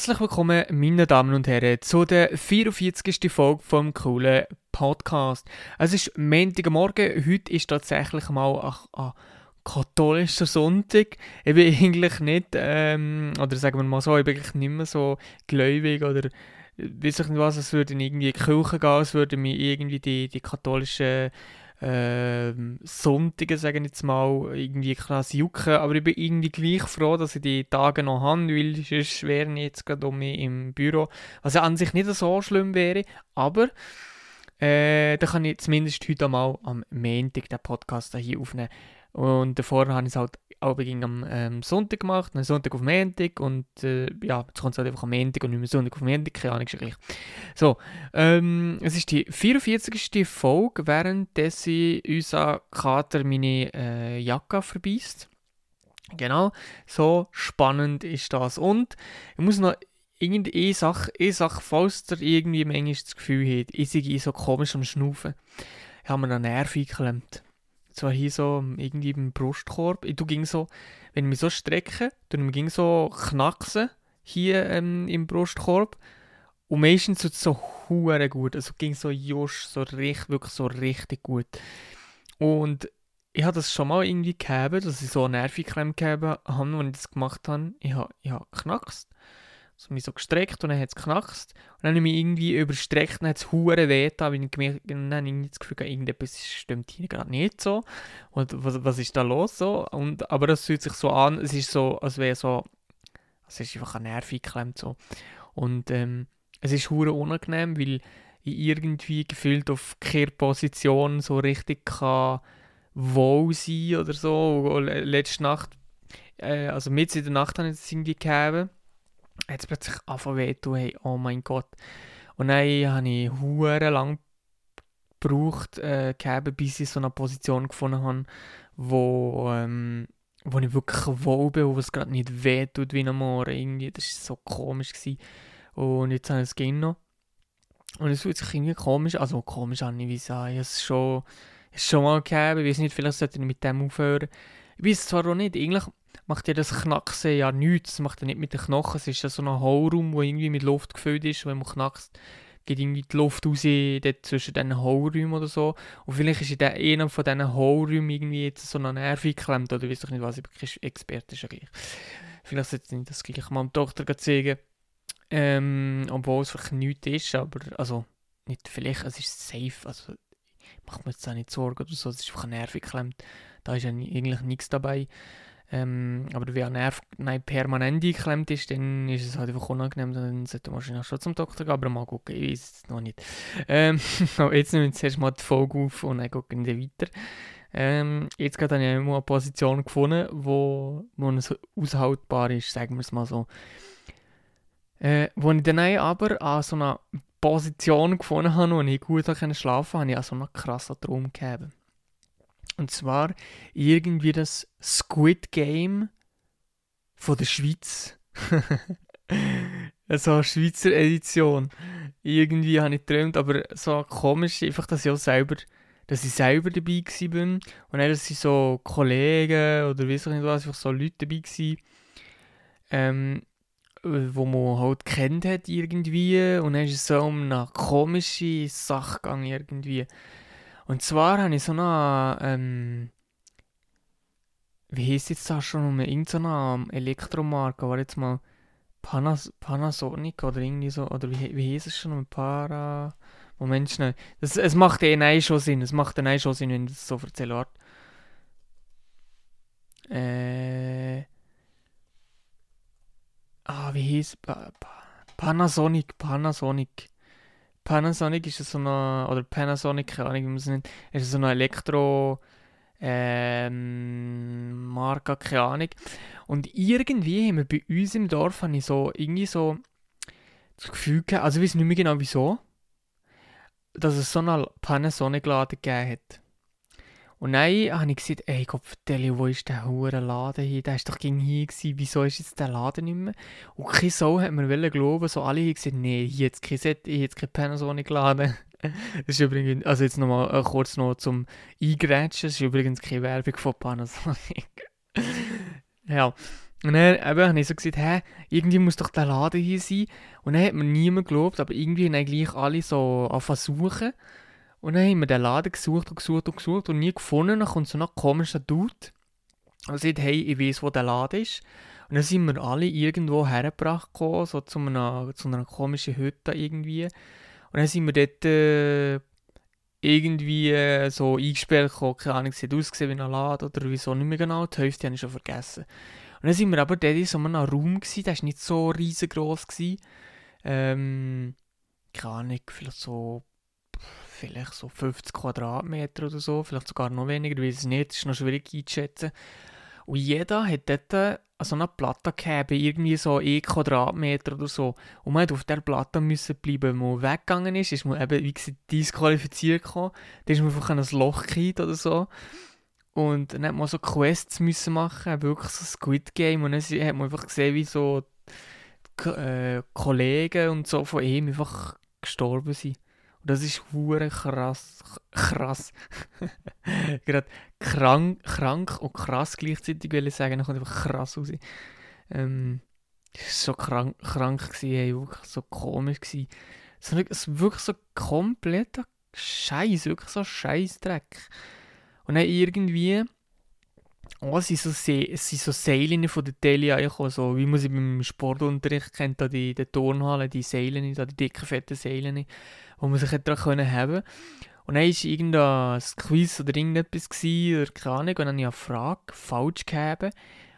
Herzlich willkommen, meine Damen und Herren, zu der 44. Folge vom coolen Podcast. Es ist Montagmorgen, heute ist tatsächlich mal ein, katholischer Sonntag. Ich bin eigentlich nicht, ähm, oder sagen wir mal so, ich bin eigentlich nicht mehr so gläubig oder weiß ich nicht was, es würde in irgendwie Kirche gehen, es würde mich irgendwie die, die katholischen äh, Sonntage, sagen jetzt mal, irgendwie krass jucken. Aber ich bin irgendwie gleich froh, dass ich die Tage noch habe, weil sonst wäre ich jetzt gerade um mich im Büro. Was ja an sich nicht so schlimm wäre, aber äh, da kann ich zumindest heute mal am Montag den Podcast hier aufnehmen. Und davor habe ich es halt auch am ähm, Sonntag gemacht, dann Sonntag auf Montag und äh, ja, jetzt kommt es halt einfach am Montag und nicht mehr Sonntag auf Montag, keine Ahnung, ist gleich. So, ähm, es ist die 44. Folge, während unser Kater meine äh, Jacke verbeißt. Genau, so spannend ist das. Und ich muss noch irgendeine Sache, eine Sache, falls ihr irgendwie manchmal das Gefühl habt, ich sei so komisch am Schnaufen, ich habe mir einen Nerv eingeklemmt zwar hier so irgendwie im Brustkorb. Ich ging so, wenn ich mich so strecke, dann ging so knacksen hier ähm, im Brustkorb. Und meistens tut es so hure gut. Also ging so josch, so richtig, wirklich so richtig gut. Und ich habe das schon mal irgendwie gehabt, dass ich so eine Nervenklemm gehabt habe, als ich das gemacht habe. Ich habe, ich habe geknackst so mich so gestreckt und dann hat es knackst. Und dann habe ich mich irgendwie überstreckt und hat es hure weh da, weil ich dann habe ich das Gefühl, irgendetwas stimmt hier gerade nicht so. Und was, was ist da los so? Und, aber das fühlt sich so an, es ist so, als wäre so, es ist einfach ein Nerv geklemmt so. Und ähm, es ist hure unangenehm, weil ich irgendwie gefühlt auf Kehrposition so richtig kann wohl sein oder so. Letzte Nacht, äh, also mit in der Nacht habe ich das irgendwie gehabt es plötzlich angefangen weh zu hey, oh mein Gott. Und dann habe ich hure lang gebraucht, äh, gehabt, bis ich so eine Position gefunden habe, wo, ähm, wo ich wirklich wohl bin, wo es gerade nicht weh tut wie am Morgen. Irgendwie, das war so komisch. Gewesen. Und jetzt habe ich es noch. Und es fühlt sich irgendwie komisch, also komisch an, wie sagen, ich es schon, schon mal gehabt, ich weiß nicht, vielleicht sollte ich mit dem aufhören. Ich weiß zwar auch nicht, eigentlich macht ja das Knacksen ja nichts. Das macht ja nicht mit den Knochen. Es ist ja so ein Hohlraum, der irgendwie mit Luft gefüllt ist. Wenn man knackst, geht irgendwie die Luft raus zwischen diesen Hohlräumen oder so. Und vielleicht ist in einem von diesen Hohlräumen irgendwie jetzt so eine Nerv geklemmt oder weiß ich nicht was. Ich bin Experte, ist ja gleich. Vielleicht sollte ich das gleich dem Doktor zeigen. Ähm, obwohl es vielleicht nichts ist, aber also nicht vielleicht, es ist safe. Also macht mir jetzt auch nicht Sorgen oder so. Es ist einfach eine Nerv geklemmt. Da ist ja eigentlich nichts dabei. Ähm, aber wenn Nerv nein, permanent eingeklemmt ist, dann ist es halt einfach unangenehm. Dann sollte man wahrscheinlich schon zum Doktor gehen, aber mal gucken, ich weiß es noch nicht. Ähm, jetzt nehmen wir zuerst mal die Folge auf und dann gucken wir weiter. Ähm, jetzt gerade habe ich immer eine Position gefunden, wo, wo es aushaltbar ist, sagen wir es mal so. Äh, wo ich dann aber an so einer Position gefunden habe, wo ich gut schlafen konnte, habe ich auch so einen krassen Traum gehabt. Und zwar irgendwie das Squid Game von der Schweiz. so eine Schweizer Edition. Irgendwie habe ich geträumt, aber so komisch, einfach, dass ich auch selber, dass ich selber dabei war. Und dann, dass sie so Kollegen oder weiß ich nicht was, einfach so Leute dabei waren, ähm, wo man halt kennt hat irgendwie. Und dann ist es so um eine komische Sache gegangen irgendwie. Und zwar habe ich so eine, ähm, wie heisst jetzt das schon um irgendeine Elektromarke, war jetzt mal Panas Panasonic oder irgendwie so, oder wie, wie heisst es schon, Para... Moment schnell. Das, es macht eh nein schon Sinn, es macht eh schon Sinn, wenn du das so erzählst. Äh... Ah, wie hieß pa pa Panasonic, Panasonic. Panasonic ist so eine, oder Panasonic, keine Ahnung, wie man es nennt, ist so eine Elektro- ähm, Marke, keine Ahnung. Und irgendwie haben wir bei uns im Dorf habe ich so, irgendwie so das Gefühl gehabt, also ich weiß nicht mehr genau wieso, dass es so einen Panasonic-Laden gegeben hat. Und dann habe ich gesagt, ey Gott, wo ist der hohe Laden hier? Der ist doch gegen hier gewesen. Wieso ist jetzt der Laden nicht mehr? Und kein Soul hat mir glauben, so alle haben gesagt, nee, hier jetzt kein Set, hier jetzt kein Panasonic-Laden. das ist übrigens, also jetzt nochmal äh, kurz noch zum Eingrätschen, das ist übrigens keine Werbung von Panasonic. ja, Und dann habe ich so gesagt, hä, irgendwie muss doch der Laden hier sein. Und dann hat mir niemand geglaubt, aber irgendwie haben eigentlich alle so angefangen suchen. Und dann haben wir den Laden gesucht und gesucht und gesucht und nie gefunden. Dann kommt so ein komischer Dude und sagt, hey, ich weiß, wo der Laden ist. Und dann sind wir alle irgendwo hergebracht, so zu einer, zu einer komischen Hütte irgendwie. Und dann sind wir dort äh, irgendwie äh, so eingesperrt gekommen, keine Ahnung, es hat ausgesehen wie ein Laden oder wieso, nicht mehr genau, die Hälfte habe ich schon vergessen. Und dann sind wir aber dort in so einem Raum gewesen, der war nicht so riesengroß gewesen. Ähm, keine Ahnung, vielleicht so, vielleicht so 50 Quadratmeter oder so, vielleicht sogar noch weniger, weiß es nicht, ist noch schwierig einzuschätzen. Und jeder hat dort so eine Platte gehabt, irgendwie so 1 Quadratmeter oder so. Und man musste auf dieser Platte müssen bleiben. Wenn man weggegangen ist, ist man eben, wie gesagt, disqualifiziert gekommen. Dann ist man einfach in ein Loch gekriegt oder so. Und dann hat man so Quests müssen machen, wirklich so Squid Game. Und dann hat man einfach gesehen, wie so die, äh, Kollegen und so von ihm einfach gestorben sind. Und das ist hure krass. Krass. Gerade krank, krank und krass gleichzeitig will ich sagen, dann kommt einfach krass raus. Ähm, so krank, krank gewesen, ey, wirklich so komisch gewesen. Es war wirklich so kompletter Scheiß, wirklich so Scheißdreck. Und dann irgendwie, es sind so, Se so Seile von der Tele so wie man sie beim Sportunterricht kennt, da die, die Turnhalle, die Seile, die dicken, fetten Seile, wo man sich daran können haben Und dann war irgendein Quiz oder irgendetwas gewesen, oder keine Ahnung, und dann habe ich eine Frage falsch gegeben.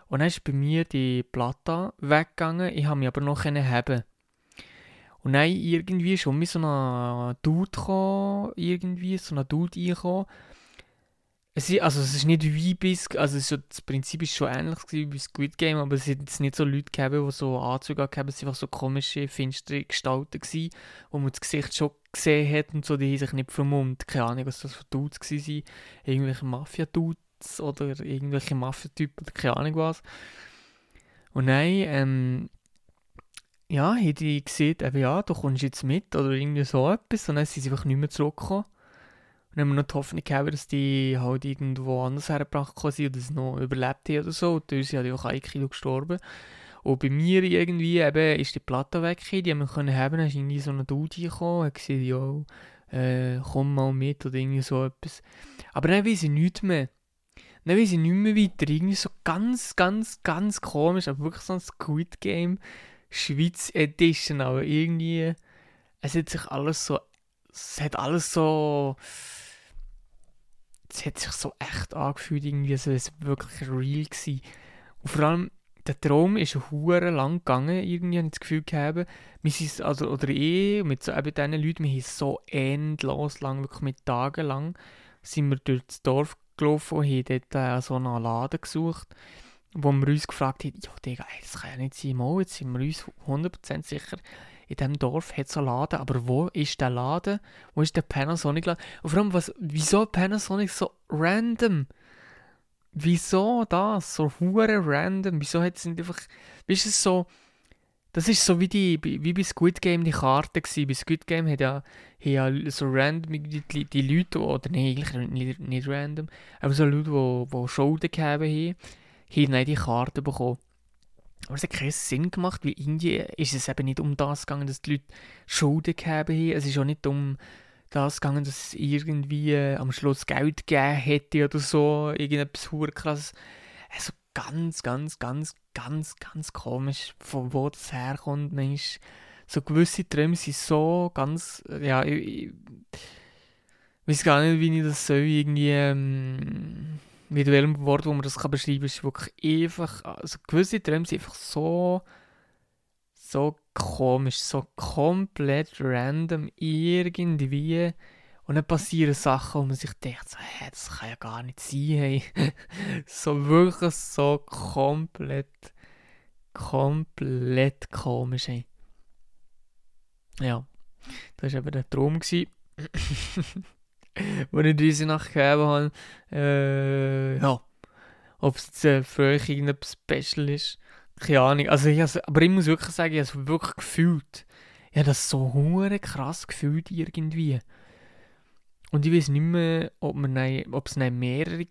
Und dann ist bei mir die Platte weggegangen, ich habe mich aber noch haben. Und dann irgendwie schon mit so einem Dude gekommen, irgendwie, so ein Dude reingekommen, es ist, also es ist nicht wie bis, also ist das Prinzip ist schon ähnlich wie bei Squid Game, aber es sind nicht so Leute gegeben, die so Anzüge hatten, es waren einfach so komische, finstere Gestalten gewesen, wo man das Gesicht schon gesehen hat und so, die haben sich nicht vermummt, keine Ahnung, was das für Dudes waren, irgendwelche Mafia-Dudes oder irgendwelche Mafia-Typen oder keine Ahnung was. Und dann, ähm, ja, haben die gesehen, eben, ja, du kommst jetzt mit oder irgendwie so etwas und dann sind sie einfach nicht mehr zurückgekommen. Und dann haben wir noch die Hoffnung gehabt, dass die halt irgendwo anders hergebracht sind oder sie noch überlebt haben oder so. Und sind ja auch ein Kilo gestorben. Und bei mir irgendwie eben ist die Platte weg, die wir können haben, dann ist irgendwie so ein Dude gekommen, hat gesagt, ja, äh, komm mal mit oder irgendwie so etwas. Aber dann weiß ich nichts mehr. Dann weiß ich nicht mehr weiter. Irgendwie so ganz, ganz, ganz komisch, aber wirklich so ein Squid Game Schweiz Edition, aber irgendwie, es hat sich alles so, es hat alles so, es hat sich so echt angefühlt, irgendwie, als wäre es wirklich real gewesen. Und vor allem, der Traum ist hure lang gegangen, irgendwie, habe ich das Gefühl gehabt. Wir sind, also, oder ich, mit so eben diesen Leuten, wir haben so endlos lang, wirklich mit Tagen lang, sind wir durch das Dorf gelaufen und haben dort äh, so einen Laden gesucht, wo wir uns gefragt haben, ja Digga, das kann ja nicht sein, mal, jetzt sind wir uns 100% sicher, in diesem Dorf hat es einen Laden, aber wo ist der Laden? Wo ist der Panasonic-Laden? Und vor allem, was, wieso Panasonic so random? Wieso das? So hure random? Wieso hat es nicht einfach... Weißt du, so... Das ist so wie, die, wie bei Squid Game die Karte gewesen. Bei Squid Game hat ja, ja so random die, die Leute, oder nee, eigentlich nicht, nicht random, aber so Leute, die, Schulden gehabt haben, haben die Karte bekommen. Aber es hat keinen Sinn gemacht, weil irgendwie ist es eben nicht um das gegangen, dass die Leute Schulden gehabt haben. Es ist auch nicht um das gegangen, dass es irgendwie äh, am Schluss Geld gegeben hätte oder so. Irgendetwas krasses. Also ganz, ganz, ganz, ganz, ganz komisch, von wo das herkommt. Ist, so gewisse Träume sind so ganz, ja, ich, ich weiß gar nicht, wie ich das soll irgendwie ähm, mit welchem Wort, wo man das kann beschreiben kann, ist wirklich einfach, also gewisse Träume sind einfach so, so komisch, so komplett random irgendwie. Und dann passieren Sachen, wo man sich denkt, so, hä, das kann ja gar nicht sein, hey. so wirklich so komplett, komplett komisch, hey. Ja, das war eben der Traum. wo ich diese Nacht gegeben habe. Äh, ja. Ob es jetzt äh, für euch irgendetwas Special ist. Keine Ahnung. Also ich aber ich muss wirklich sagen, ich habe wirklich gefühlt. Ich habe das so hure krass gefühlt irgendwie. Und ich weiß nicht mehr, ob, wir ob es dann mehrere waren,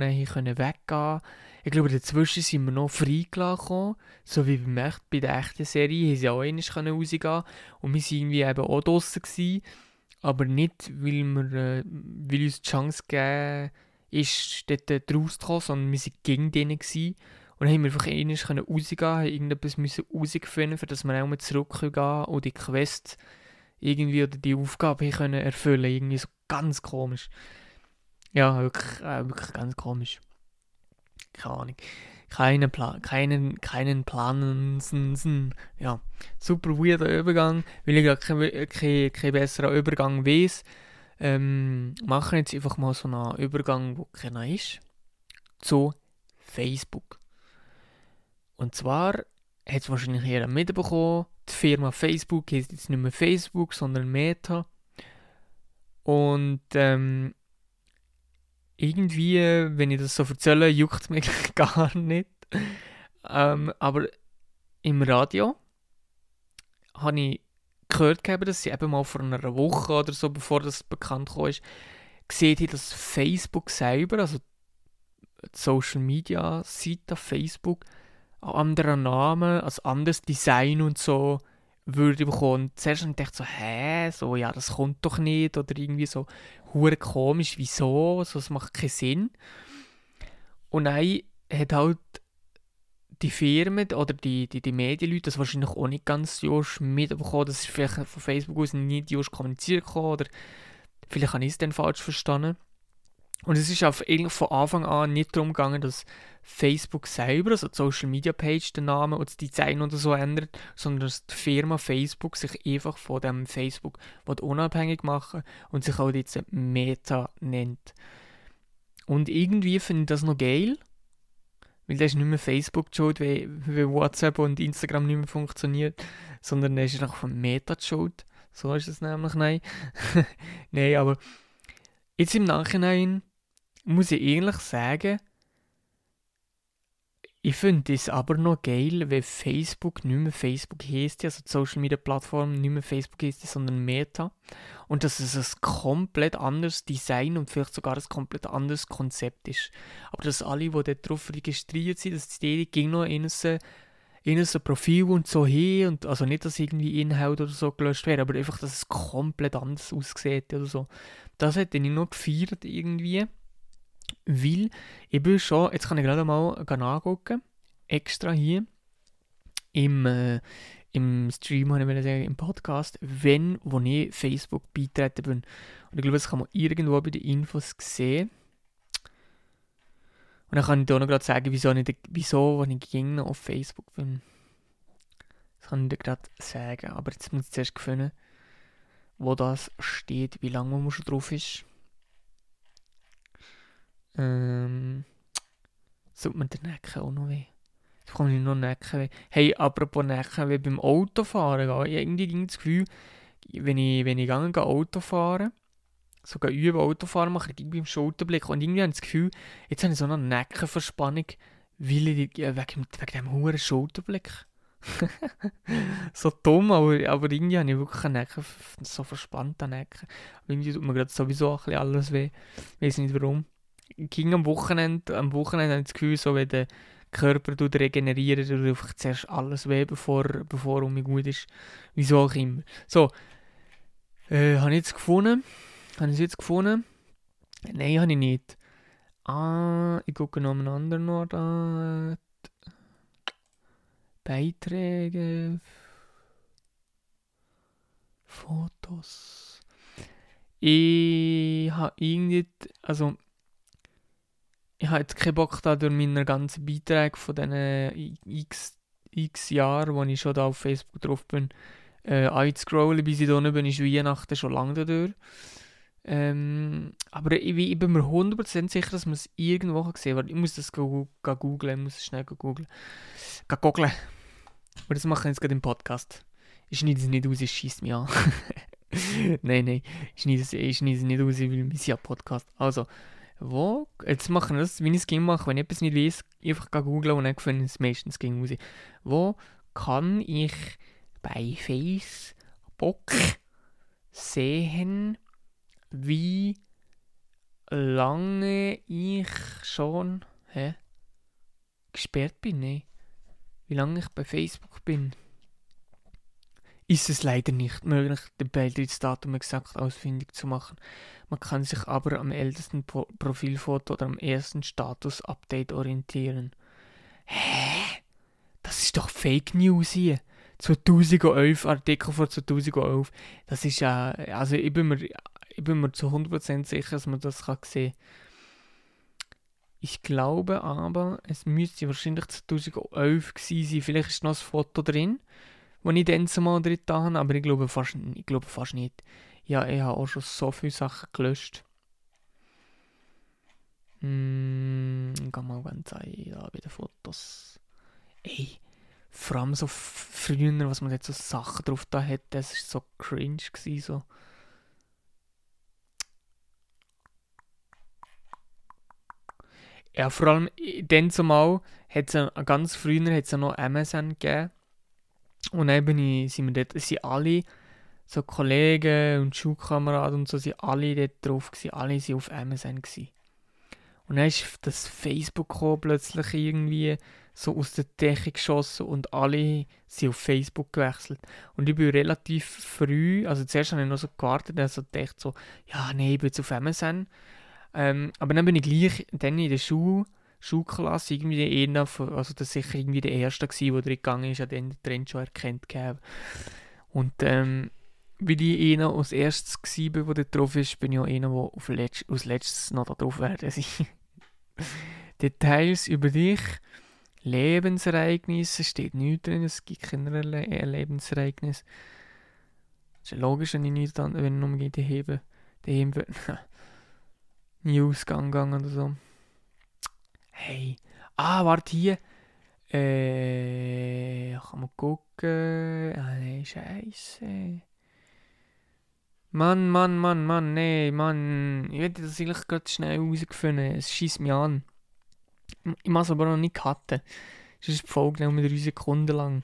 die dann weggehen konnten. Ich glaube, dazwischen sind wir noch freigelassen. So wie bei der echten Serie haben sie auch einmal rausgehen Und wir waren irgendwie eben auch draussen. Gewesen, aber nicht, weil, wir, äh, weil uns die Chance gegeben ist, dort rauszukommen, sondern wir waren gegen denen. Gewesen. Und haben wir einfach einmal rausgehen, haben irgendetwas herausfinden, für dass wir auch mal zurück können und die Quest irgendwie oder die Aufgabe können erfüllen Irgendwie so ganz komisch. Ja, wirklich, äh, wirklich ganz komisch. Keine Ahnung. Keine Plan, keinen, keinen Plan. Ja, super weirder Übergang, weil ich gerade keinen kein, kein besseren Übergang weiß. Ähm, machen jetzt einfach mal so einen Übergang, wo keiner ist, zu Facebook. Und zwar hat es wahrscheinlich jeder mitbekommen, die Firma Facebook heißt jetzt nicht mehr Facebook, sondern Meta. Und ähm, irgendwie, wenn ich das so erzähle, juckt es mich gar nicht. Ähm, aber im Radio habe ich gehört, dass sie eben mal vor einer Woche oder so, bevor das bekannt kam, ist, gesehen haben, dass Facebook selber, also die Social Media Seite Facebook, anderen Namen, also anderes Design und so würde bekommen. Und zuerst dachte ich so, hä, so, ja, das kommt doch nicht oder irgendwie so, hure komisch, wieso, so, das macht keinen Sinn. Und dann hat halt die Firmen oder die, die, die Medienleute das wahrscheinlich auch nicht ganz just mitbekommen, das ist vielleicht von Facebook aus nicht just kommuniziert gekommen oder vielleicht habe ich es dann falsch verstanden. Und es ist auf, von Anfang an nicht darum gegangen, dass Facebook selber, also die Social Media Page, den Namen und das Design oder so ändert, sondern dass die Firma Facebook sich einfach von dem Facebook unabhängig machen und sich auch jetzt Meta nennt. Und irgendwie finde ich das noch geil, weil das ist nicht mehr Facebook schuld, wie, wie WhatsApp und Instagram nicht mehr funktioniert, sondern das ist auch von Meta schuld. So ist es nämlich, nein. nein, aber jetzt im Nachhinein muss ich ehrlich sagen, ich finde es aber noch geil, wenn Facebook nicht mehr Facebook heißt, also die Social Media Plattform nicht mehr Facebook heißt, sondern Meta. Und dass es ein komplett anderes Design und vielleicht sogar ein komplett anderes Konzept ist. Aber dass alle, die dort drauf registriert sind, dass die gegen noch in ein, in ein Profil und so hin und also nicht, dass irgendwie Inhalt oder so gelöscht wird, aber einfach, dass es komplett anders aussieht oder so. Das hätte ich noch gefeiert irgendwie. Weil ich bin schon, jetzt kann ich gerade mal nachgucken, extra hier im, äh, im Stream, ich sagen, im Podcast, wenn, wo ich Facebook beitreten bin. Und ich glaube, das kann man irgendwo bei den Infos sehen. Und dann kann ich dir noch gerade sagen, wieso, ich, wieso wenn ich gegen auf Facebook bin. Das kann ich dir gerade sagen. Aber jetzt muss ich zuerst finden, wo das steht, wie lange man schon drauf ist. Ähm, sollte man den Necken auch noch weh? Jetzt komme ich noch Necken weh. Hey, apropos Necken weh, beim Autofahren, ich irgendwie ging das Gefühl, wenn ich, wenn ich gehe, gehe Auto fahren, so gehe üben Autofahren mache, ich irgendwie im Schulterblick und irgendwie habe ich das Gefühl, jetzt habe ich so eine Neckenverspannung, weil ich, ja, wegen, wegen dem hohen Schulterblick. so dumm, aber, aber irgendwie habe ich wirklich einen Necken, so verspannte Necken. Irgendwie tut mir gerade sowieso ein bisschen alles weh. Ich weiß nicht warum ging am Wochenende, am Wochenende habe ich das Gefühl, so wenn der Körper regeneriert, tut einfach zuerst alles weh, bevor, bevor um mich gut ist. Wieso auch immer. So, äh, habe ich jetzt gefunden? Habe ich es jetzt gefunden? Nein, habe ich nicht. Ah, ich gucke noch einen anderen Ort an. Beiträge. Fotos. Ich habe irgendwie, also ich habe jetzt keinen Bock, da durch meine ganzen Beiträge von diesen x, x Jahren, wo ich schon da auf Facebook drauf bin, äh, einzuscrollen, bis ich da bin, ist Weihnachten schon lange durch. Ähm, aber ich, ich, bin mir 100% sicher, dass man es irgendwo gesehen hat. Ich muss das go, go googlen, ich muss es schnell googeln. Go googlen. Aber das machen wir jetzt gerade im Podcast. Ich schneide es nicht aus, es schießt mich an. nein, nein, ich ich schneide es nicht aus, weil wir sind ja Podcast. Also, wo, jetzt machen das, wie ich es ging mache, wenn ich etwas nicht weiß, einfach googeln und dann finde ich es meistens ging raus. Wo kann ich bei Facebook sehen, wie lange ich schon hä, gesperrt bin. Nee. Wie lange ich bei Facebook bin. Ist es leider nicht möglich, den Beitrittsdatum exakt ausfindig zu machen. Man kann sich aber am ältesten Pro Profilfoto oder am ersten Status-Update orientieren. Hä? Das ist doch Fake News hier. 2011, Artikel von 2011. Das ist ja, also ich bin mir, ich bin mir zu 100% sicher, dass man das kann sehen kann. Ich glaube aber, es müsste wahrscheinlich 2011 gewesen sein. Vielleicht ist noch ein Foto drin, das ich dann zumal drin habe, aber ich glaube fast, ich glaube fast nicht. Ja, ich habe auch schon so viele Sachen gelöscht. Hm, geh mal ganz ein, da bei den Fotos. Ey, vor allem so früher, was man jetzt so Sachen drauf da hat, das war so cringe gewesen, so. Ja, vor allem dann zumal hat es ganz früher hat's ja noch MSN gegeben. Und dann sind wir dort, sind alle so Kollegen und Schulkameraden und so, sind alle dort drauf gewesen, alle sind auf MSN gewesen. Und dann ist das Facebook plötzlich irgendwie so aus der Decke geschossen und alle sind auf Facebook gewechselt. Und ich bin relativ früh, also zuerst habe ich noch so gewartet, also dachte so, ja, nee, ich bin jetzt auf MSN. Ähm, aber dann bin ich gleich dann in der Schule, Schulklasse irgendwie einer, also das sicher irgendwie der Erste gewesen, der drin gegangen ist, hat den Trend schon erkannt gehabt. Und ähm, weil ich einer als erstes war, der drauf ist, bin ich auch einer, der auf Letz als letztes noch da drauf werden Details über dich, Lebensereignisse, steht nichts drin, es gibt keine äh, Lebensereignisse. Das ist ja logisch, wenn ich nicht dann, wenn ich nur daheim, daheim nie ausgegangen oder so. Hey. Ah, warte hier. Äh, kann man gucken. Ah, nee, scheiße. Mann, Mann, Mann, Mann, nee, Mann. Ich hätte das eigentlich gerade schnell rausgefunden. Es schießt mich an. Ich muss aber noch nicht cutten. Das ist die Folge nur drei Sekunden lang.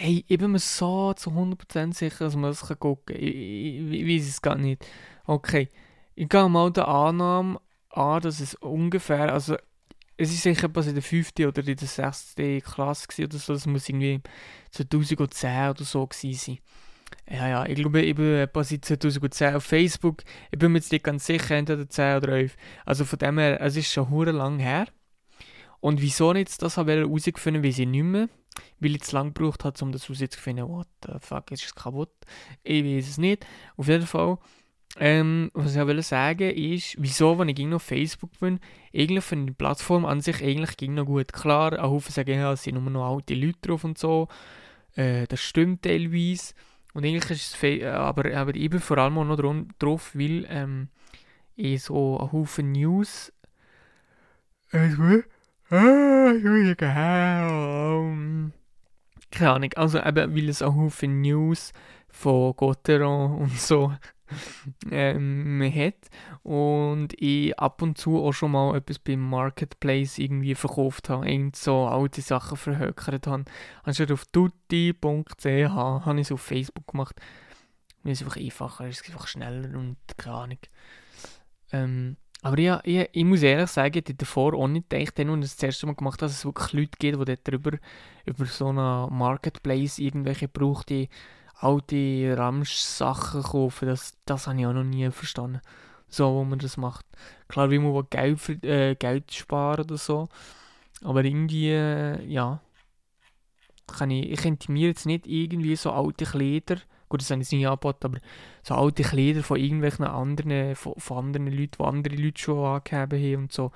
Hey, ich bin mir so zu 100% sicher, dass man das gucken kann. Ich, ich, ich weiß es gar nicht. Okay, ich gehe mal der Annahme an, dass es ungefähr, also es ist sicher etwas in der 5. oder in der 6. Klasse oder so, das muss irgendwie 2010 oder so gewesen sein. Ja, ja, ich glaube, ich bin etwas in 2010 auf Facebook. Ich bin mir jetzt nicht ganz sicher, entweder 10 oder 11. Also von dem her, es ist schon hure lang her. Und wieso ich jetzt das herausgefunden habe, ich nicht mehr weil ich zu lange gebraucht habe, um das herauszufinden, what the fuck, ist es kaputt? Ich weiß es nicht. Auf jeden Fall, ähm, was ich will sagen ist, wieso, wenn ich noch auf Facebook bin, irgendwie von der Plattform an sich eigentlich ging noch gut. Klar, ein Haufen sagen, ja, es sind nur noch alte Leute drauf und so. Äh, das stimmt teilweise. Und eigentlich ist es, äh, aber, aber ich bin vor allem auch noch drauf, weil ähm, ich so ein Haufen News äh, Ah, keine Ahnung, also eben, weil es auch viele News von Gotteron und so ähm, hat und ich ab und zu auch schon mal etwas beim Marketplace irgendwie verkauft habe, irgend so alte Sachen verhökert habe. Anstatt auf tutti.ch habe ich es auf Facebook gemacht. Mir ist einfach einfacher, es ist einfach schneller und keine Ahnung. Ähm, aber ja, ich, ich muss ehrlich sagen, ich davor auch nicht gedacht, ich das erste Mal gemacht dass es wirklich Leute gibt, die dort über so einen Marketplace irgendwelche brauchte alte Ramsch-Sachen kaufen. Das, das habe ich auch noch nie verstanden. So, wo man das macht. Klar, wie man Geld, für, äh, Geld sparen oder so. Aber irgendwie, äh, ja. Kann ich, ich könnte mir jetzt nicht irgendwie so alte Kleider Gut, das habe ich nicht angeboten, aber so alte Kleider von irgendwelchen anderen, von, von anderen Leuten, die andere Leute schon angegeben haben und so,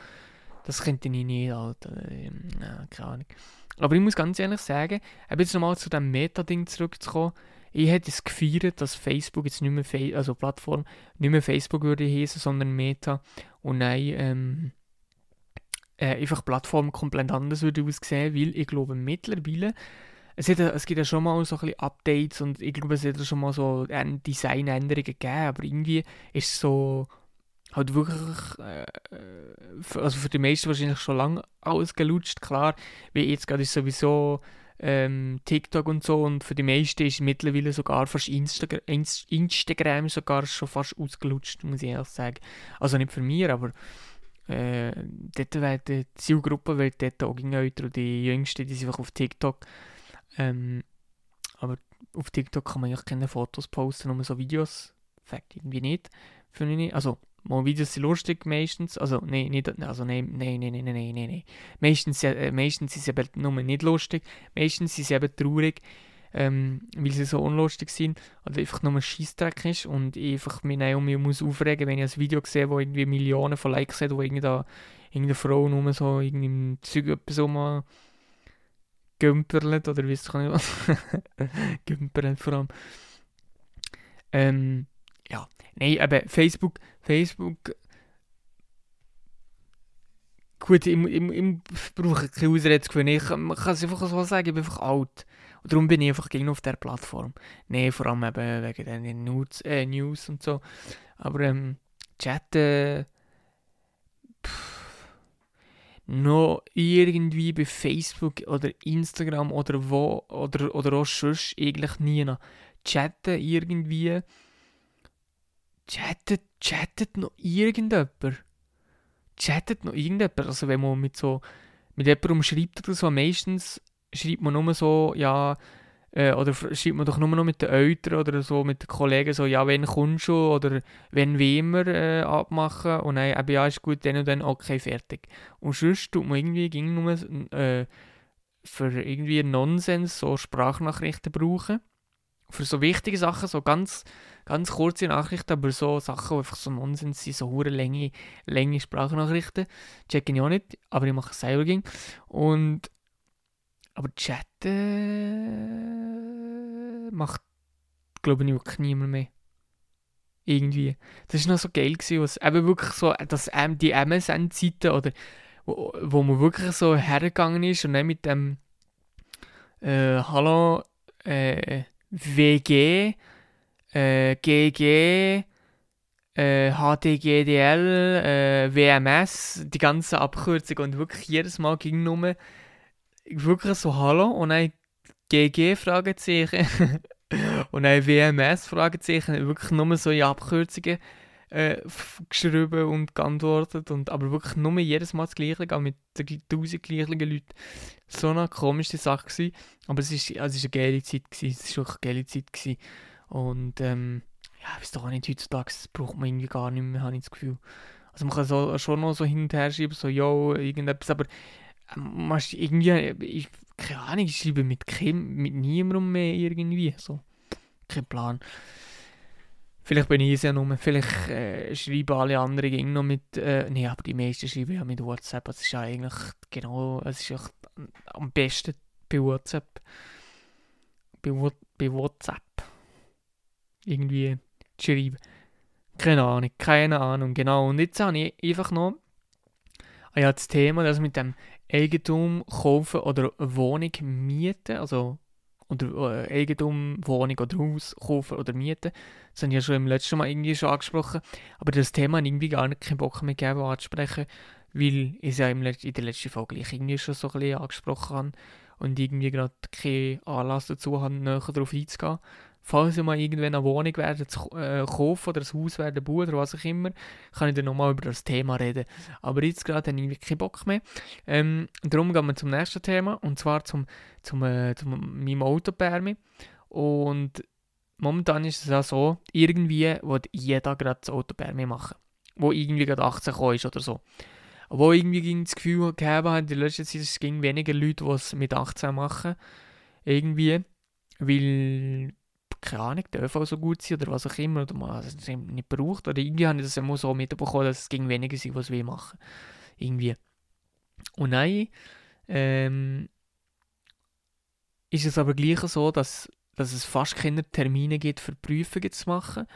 das könnte ich nicht, Alter. Ähm, ja, keine Ahnung. Aber ich muss ganz ehrlich sagen, jetzt nochmal zu dem Meta-Ding zurückzukommen, ich hätte es gefeiert, dass Facebook jetzt nicht mehr, Fa also Plattform, nicht mehr Facebook würde heißen, sondern Meta und nein, ähm, äh, einfach Plattform komplett anders würde aussehen, weil ich glaube mittlerweile es, hat, es gibt ja schon mal so ein bisschen Updates und ich glaube, es hat ja schon mal so Designänderungen gegeben, aber irgendwie ist es so halt wirklich, äh, also für die meisten wahrscheinlich schon lange ausgelutscht, klar, wie jetzt gerade ist sowieso ähm, TikTok und so und für die meisten ist mittlerweile sogar fast Instagram, Instagram sogar schon fast ausgelutscht, muss ich ehrlich sagen. Also nicht für mich, aber äh, dort wird die Zielgruppe wird dort auch älter die Jüngsten, die sind einfach auf TikTok. Ähm, aber auf TikTok kann man ja keine Fotos posten, nur so Videos. Fakt irgendwie nicht. Finde ich. Also, mal Videos sind lustig meistens. Also, nein, nicht, also, nein, nein, nein, nein, nein, nein, nein. Meistens, äh, meistens sind sie eben nur nicht lustig. Meistens sind sie eben traurig, ähm, weil sie so unlustig sind. Oder einfach nur ein Scheissdreck ist und ich einfach mich um mich muss aufregen, wenn ich ein Video sehe, wo irgendwie Millionen von Likes hat, wo irgendeine, irgendeine Frau nur so irgendwie im Zeug etwas um gümperlet oder es kann ich was. gümperlet vor allem. Ähm, ja, nein, aber Facebook, Facebook. Gut, ich, ich, ich brauche keine Ausrede Ich, man kann es einfach so sagen, ich bin einfach alt. Und darum bin ich einfach gegen auf der Plattform. Nein, vor allem eben wegen den News, äh, News und so. Aber ähm, chatten. Pff, noch irgendwie bei Facebook oder Instagram oder wo oder, oder auch sonst eigentlich nie noch. Chatten irgendwie. Chattet, chattet noch irgendjemand? Chattet noch irgendjemand? Also wenn man mit so mit jemandem schreibt oder so, meistens schreibt man nur so, ja, äh, oder schreibt man doch nur noch mit den Eltern oder so mit den Kollegen so, ja, wenn kommst du oder wenn wie immer äh, abmachen und dann, eben, ja, ist gut, dann und dann, okay, fertig. Und sonst tut man irgendwie ging nur äh, für irgendwie Nonsens so Sprachnachrichten brauchen. Für so wichtige Sachen, so ganz, ganz kurze Nachrichten, aber so Sachen, die einfach so Nonsens sind, so hure lange, lange Sprachnachrichten, checken ich auch nicht, aber ich mache es selber. Und aber chatten macht, glaube ich, wirklich niemand mehr. Irgendwie. Das war noch so geil, gewesen, was eben wirklich so, dass die MSN-Zeiten oder wo, wo man wirklich so hergegangen ist und dann mit dem äh, Hallo äh, WG, äh, GG, äh, HDGDL, äh, WMS, die ganze Abkürzung und wirklich jedes Mal ging nur wirklich so Hallo und ein GG Fragezeichen und ein WMS Fragezeichen, wirklich nur so in Abkürzungen äh, geschrieben und geantwortet und aber wirklich nur jedes Mal das Gleiche, mit den tausend gleichen Leuten. So eine komische Sache gewesen. aber es ist, also es ist eine geile Zeit gewesen, es ist wirklich eine geile Zeit gewesen. und ähm, ja, ich weiß doch auch nicht, heutzutage das braucht man irgendwie gar nicht mehr, habe ich das Gefühl. Also man kann so, schon noch so hin und her schreiben, so, yo, irgendetwas, aber machst irgendwie, ich, keine Ahnung, ich schreibe mit, kein, mit niemandem mehr irgendwie, so, kein Plan. Vielleicht bin ich es ja nur, vielleicht äh, schreiben alle anderen irgendwie noch mit, äh, nee, aber die meisten schreiben ja mit WhatsApp, das ist ja eigentlich genau, es ist ja am besten bei WhatsApp, bei, bei WhatsApp irgendwie schreiben. Keine Ahnung, keine Ahnung, genau. Und jetzt habe ich einfach noch ah ja, das Thema, das mit dem Eigentum kaufen oder Wohnung mieten, also oder äh, Eigentum, Wohnung oder Haus kaufen oder mieten. Das habe ich ja schon im letzten Mal irgendwie schon angesprochen. Aber das Thema hat irgendwie gar nicht keinen Bock mehr gegeben anzusprechen, weil ich es ja in der letzten Folge irgendwie schon so ein bisschen angesprochen habe und irgendwie gerade keinen Anlass dazu habe, näher darauf einzugehen falls ich mal irgendwann eine Wohnung werde zu, äh, kaufen oder ein Haus werde bauen oder was auch immer, kann ich dann nochmal über das Thema reden. Aber jetzt gerade habe ich keinen Bock mehr. Ähm, darum gehen wir zum nächsten Thema und zwar zum, zum, äh, zum meinem Autopermi. Und momentan ist es ja so, irgendwie will jeder gerade das Autopermi machen, wo irgendwie gerade 18 ist oder so. Wo irgendwie das Gefühl gegeben hat, in der letzten Zeit es ging weniger Leute, die es mit 18 machen. Irgendwie. Weil keine Ahnung, der ÖV so gut sein oder was auch immer, oder man es nicht braucht. Oder irgendwie habe ich das immer so mitbekommen, dass es gegen weniger sind, was wir machen. Irgendwie. Und nein, ähm, ist es aber gleich so, dass, dass es fast keine Termine gibt, für Prüfungen zu machen.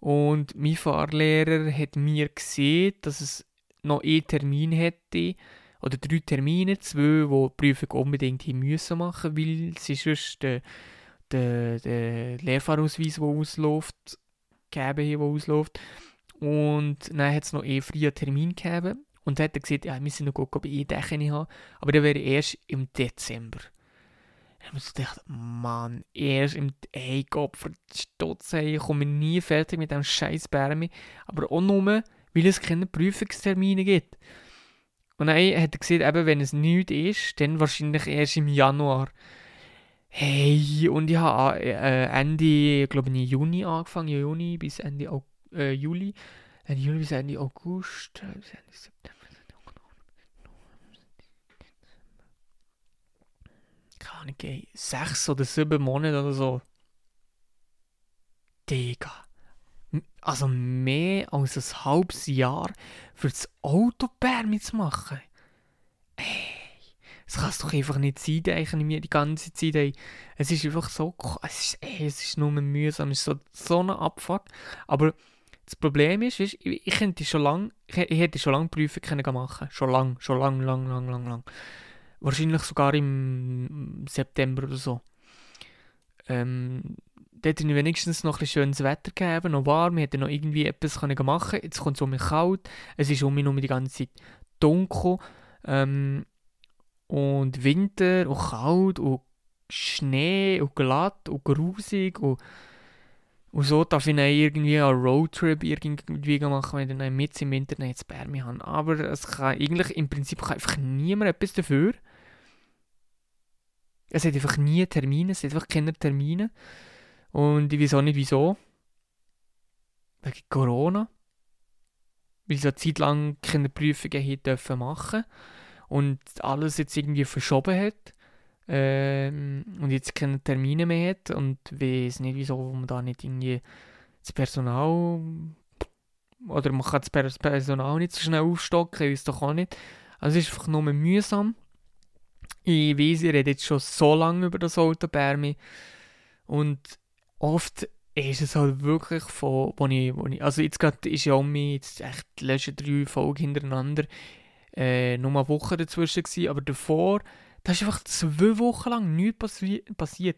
Und mein Fahrlehrer hat mir gesehen, dass es noch einen Termin hätte, oder drei Termine, zwei, die die Prüfung unbedingt machen müssen weil sie sonst äh, den, den Lehrfahrausweis, der ausläuft, gegeben, der ausläuft. Und dann hat es noch eh früher Termin gegeben. Und dann hat er gesagt, ja, wir müssen noch gucken, ob ich eh den habe. Aber der wäre erst im Dezember. Dann habe ich so gedacht, Mann, erst im Ey Gott verstotzen, ich komme nie fertig mit dem scheiß Bärmi. Aber auch nur, weil es keine Prüfungstermine gibt. Und dann hat er gesagt, eben, wenn es nichts ist, dann wahrscheinlich erst im Januar. Hey, und ich habe äh, Ende, glaube ich, Juni angefangen, Juni bis Ende äh, Juli. Ende Juli bis Ende August, äh, bis Ende September. Keine Ahnung, ey, sechs oder sieben Monate oder so. Digga. Also mehr als ein halbes Jahr für das Auto zu machen. Ey. Das kann es doch einfach nicht sein, denke mir die ganze Zeit. Ey. Es ist einfach so, es ist, ey, es ist nur mühsam, es ist so, so ein Abfuck. Aber das Problem ist, ist ich, ich, könnte schon lang, ich, ich hätte schon lange Prüfungen können machen Schon lang, schon lang, lang, lang, lang, lang. Wahrscheinlich sogar im September oder so. Ähm, dort hätte ich wenigstens noch ein schönes Wetter gegeben, noch warm, ich hätte noch irgendwie etwas können machen Jetzt kommt es um mich kalt, es ist um mich nur die ganze Zeit dunkel. Ähm, und Winter und kalt und Schnee und glatt und grusig und, und so darf ich dann irgendwie einen Roadtrip irgendwie machen, wenn ich dann mit im Internet das Bärme habe. Aber es kann eigentlich, im Prinzip kann einfach niemand etwas dafür. Es hat einfach nie Termine, es hat einfach keine Termine. Und ich weiß auch nicht wieso. Wegen Corona. Weil sie eine Zeit lang keine Prüfungen hier machen und alles jetzt irgendwie verschoben hat ähm, und jetzt keine Termine mehr hat und weiß nicht, wieso man da nicht irgendwie das Personal oder man kann das Personal nicht so schnell aufstocken, ich weiß doch auch nicht. Also es ist einfach nur mühsam. Ich weiß, ich rede jetzt schon so lange über das Autobärmi und oft ist es halt wirklich von, wo ich, wo ich also jetzt gerade ist ja um mich jetzt echt die letzten drei Folgen hintereinander äh, nur eine Woche dazwischen gewesen, aber davor, da ist einfach zwei Wochen lang nichts passi passiert.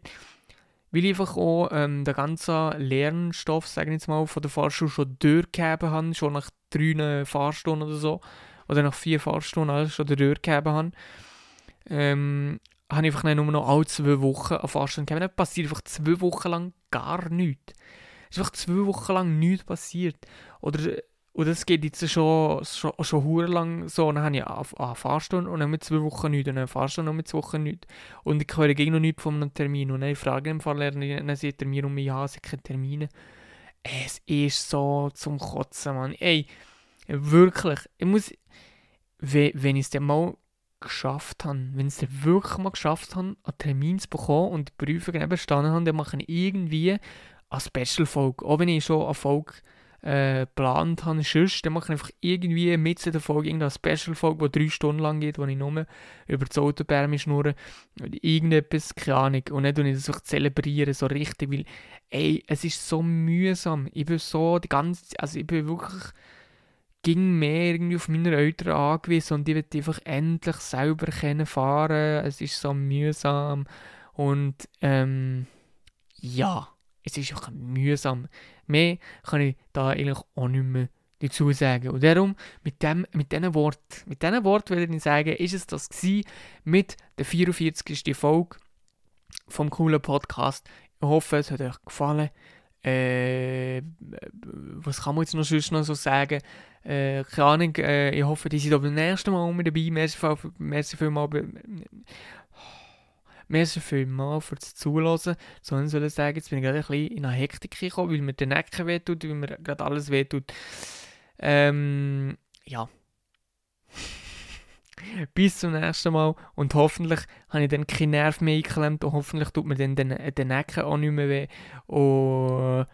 Weil ich einfach auch ähm, den ganzen Lernstoff, sagen jetzt mal, von der Fahrschule schon durchgegeben habe, schon nach drei Fahrstunden oder so, oder nach vier Fahrstunden alles schon durchgegeben habe, ähm, habe ich einfach nur noch alle zwei Wochen eine Fahrstunde gegeben. Dann passiert einfach zwei Wochen lang gar nichts. Es ist einfach zwei Wochen lang nichts passiert. Oder und das geht jetzt schon, schon, schon lang so. Dann habe ich eine Fahrstunde und dann mit zwei Wochen nichts und eine Fahrstunde und mit zwei Wochen nichts. Und ich höre gegen noch nichts von einem Termin. Und dann frage ich im Fahrlehrer, dann sagt er mir um mich, ja, es sind keine Termine. Es ist so zum Kotzen, Mann. Ey, wirklich. Ich muss, wenn ich es dann mal geschafft habe, wenn ich es wirklich mal geschafft habe, einen Termin zu bekommen und die Prüfung eben bestanden habe, dann mache ich irgendwie eine Special-Folge. Auch wenn ich schon eine Folge äh, geplant habe. Sonst, dann mache ich einfach irgendwie mit der Folge irgendeine Special-Folge, die drei Stunden lang geht, wo ich nur über das Autobärme schnurre. Irgendetwas, keine Ahnung. Und dann tue ich das einfach zelebrieren, so richtig, weil, ey, es ist so mühsam. Ich bin so die ganze, also ich bin wirklich ging mehr irgendwie auf meine Eltern angewiesen und ich will einfach endlich selber fahren. Es ist so mühsam und ähm, ja, es ist auch mühsam. Mehr kann ich da eigentlich auch nicht mehr dazu sagen. Und darum, mit, dem, mit diesen Worten, mit diesen Worten würde ich sagen, ist es das gewesen mit der 44. Folge vom coolen Podcast. Ich hoffe, es hat euch gefallen. Äh, was kann man jetzt noch sonst noch so sagen? Äh, keine Ahnung, äh, ich hoffe, die sind auch beim nächsten Mal mit dabei. Merci, merci vielmals. Merci vielmals fürs Zuhören. Sollen soll ich sagen, jetzt bin ich gerade ein bisschen in eine Hektik gekommen, weil mir der Nacken wehtut, weil mir gerade alles wehtut. Ähm, ja. Bis zum nächsten Mal und hoffentlich habe ich dann keinen Nerv mehr eingeklemmt und hoffentlich tut mir dann den, den Nacken auch nicht mehr weh. Und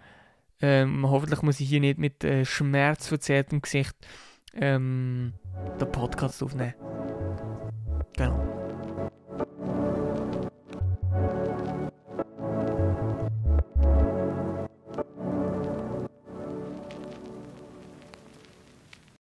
ähm, hoffentlich muss ich hier nicht mit äh, schmerzverzerrtem Gesicht ähm, den Podcast aufnehmen.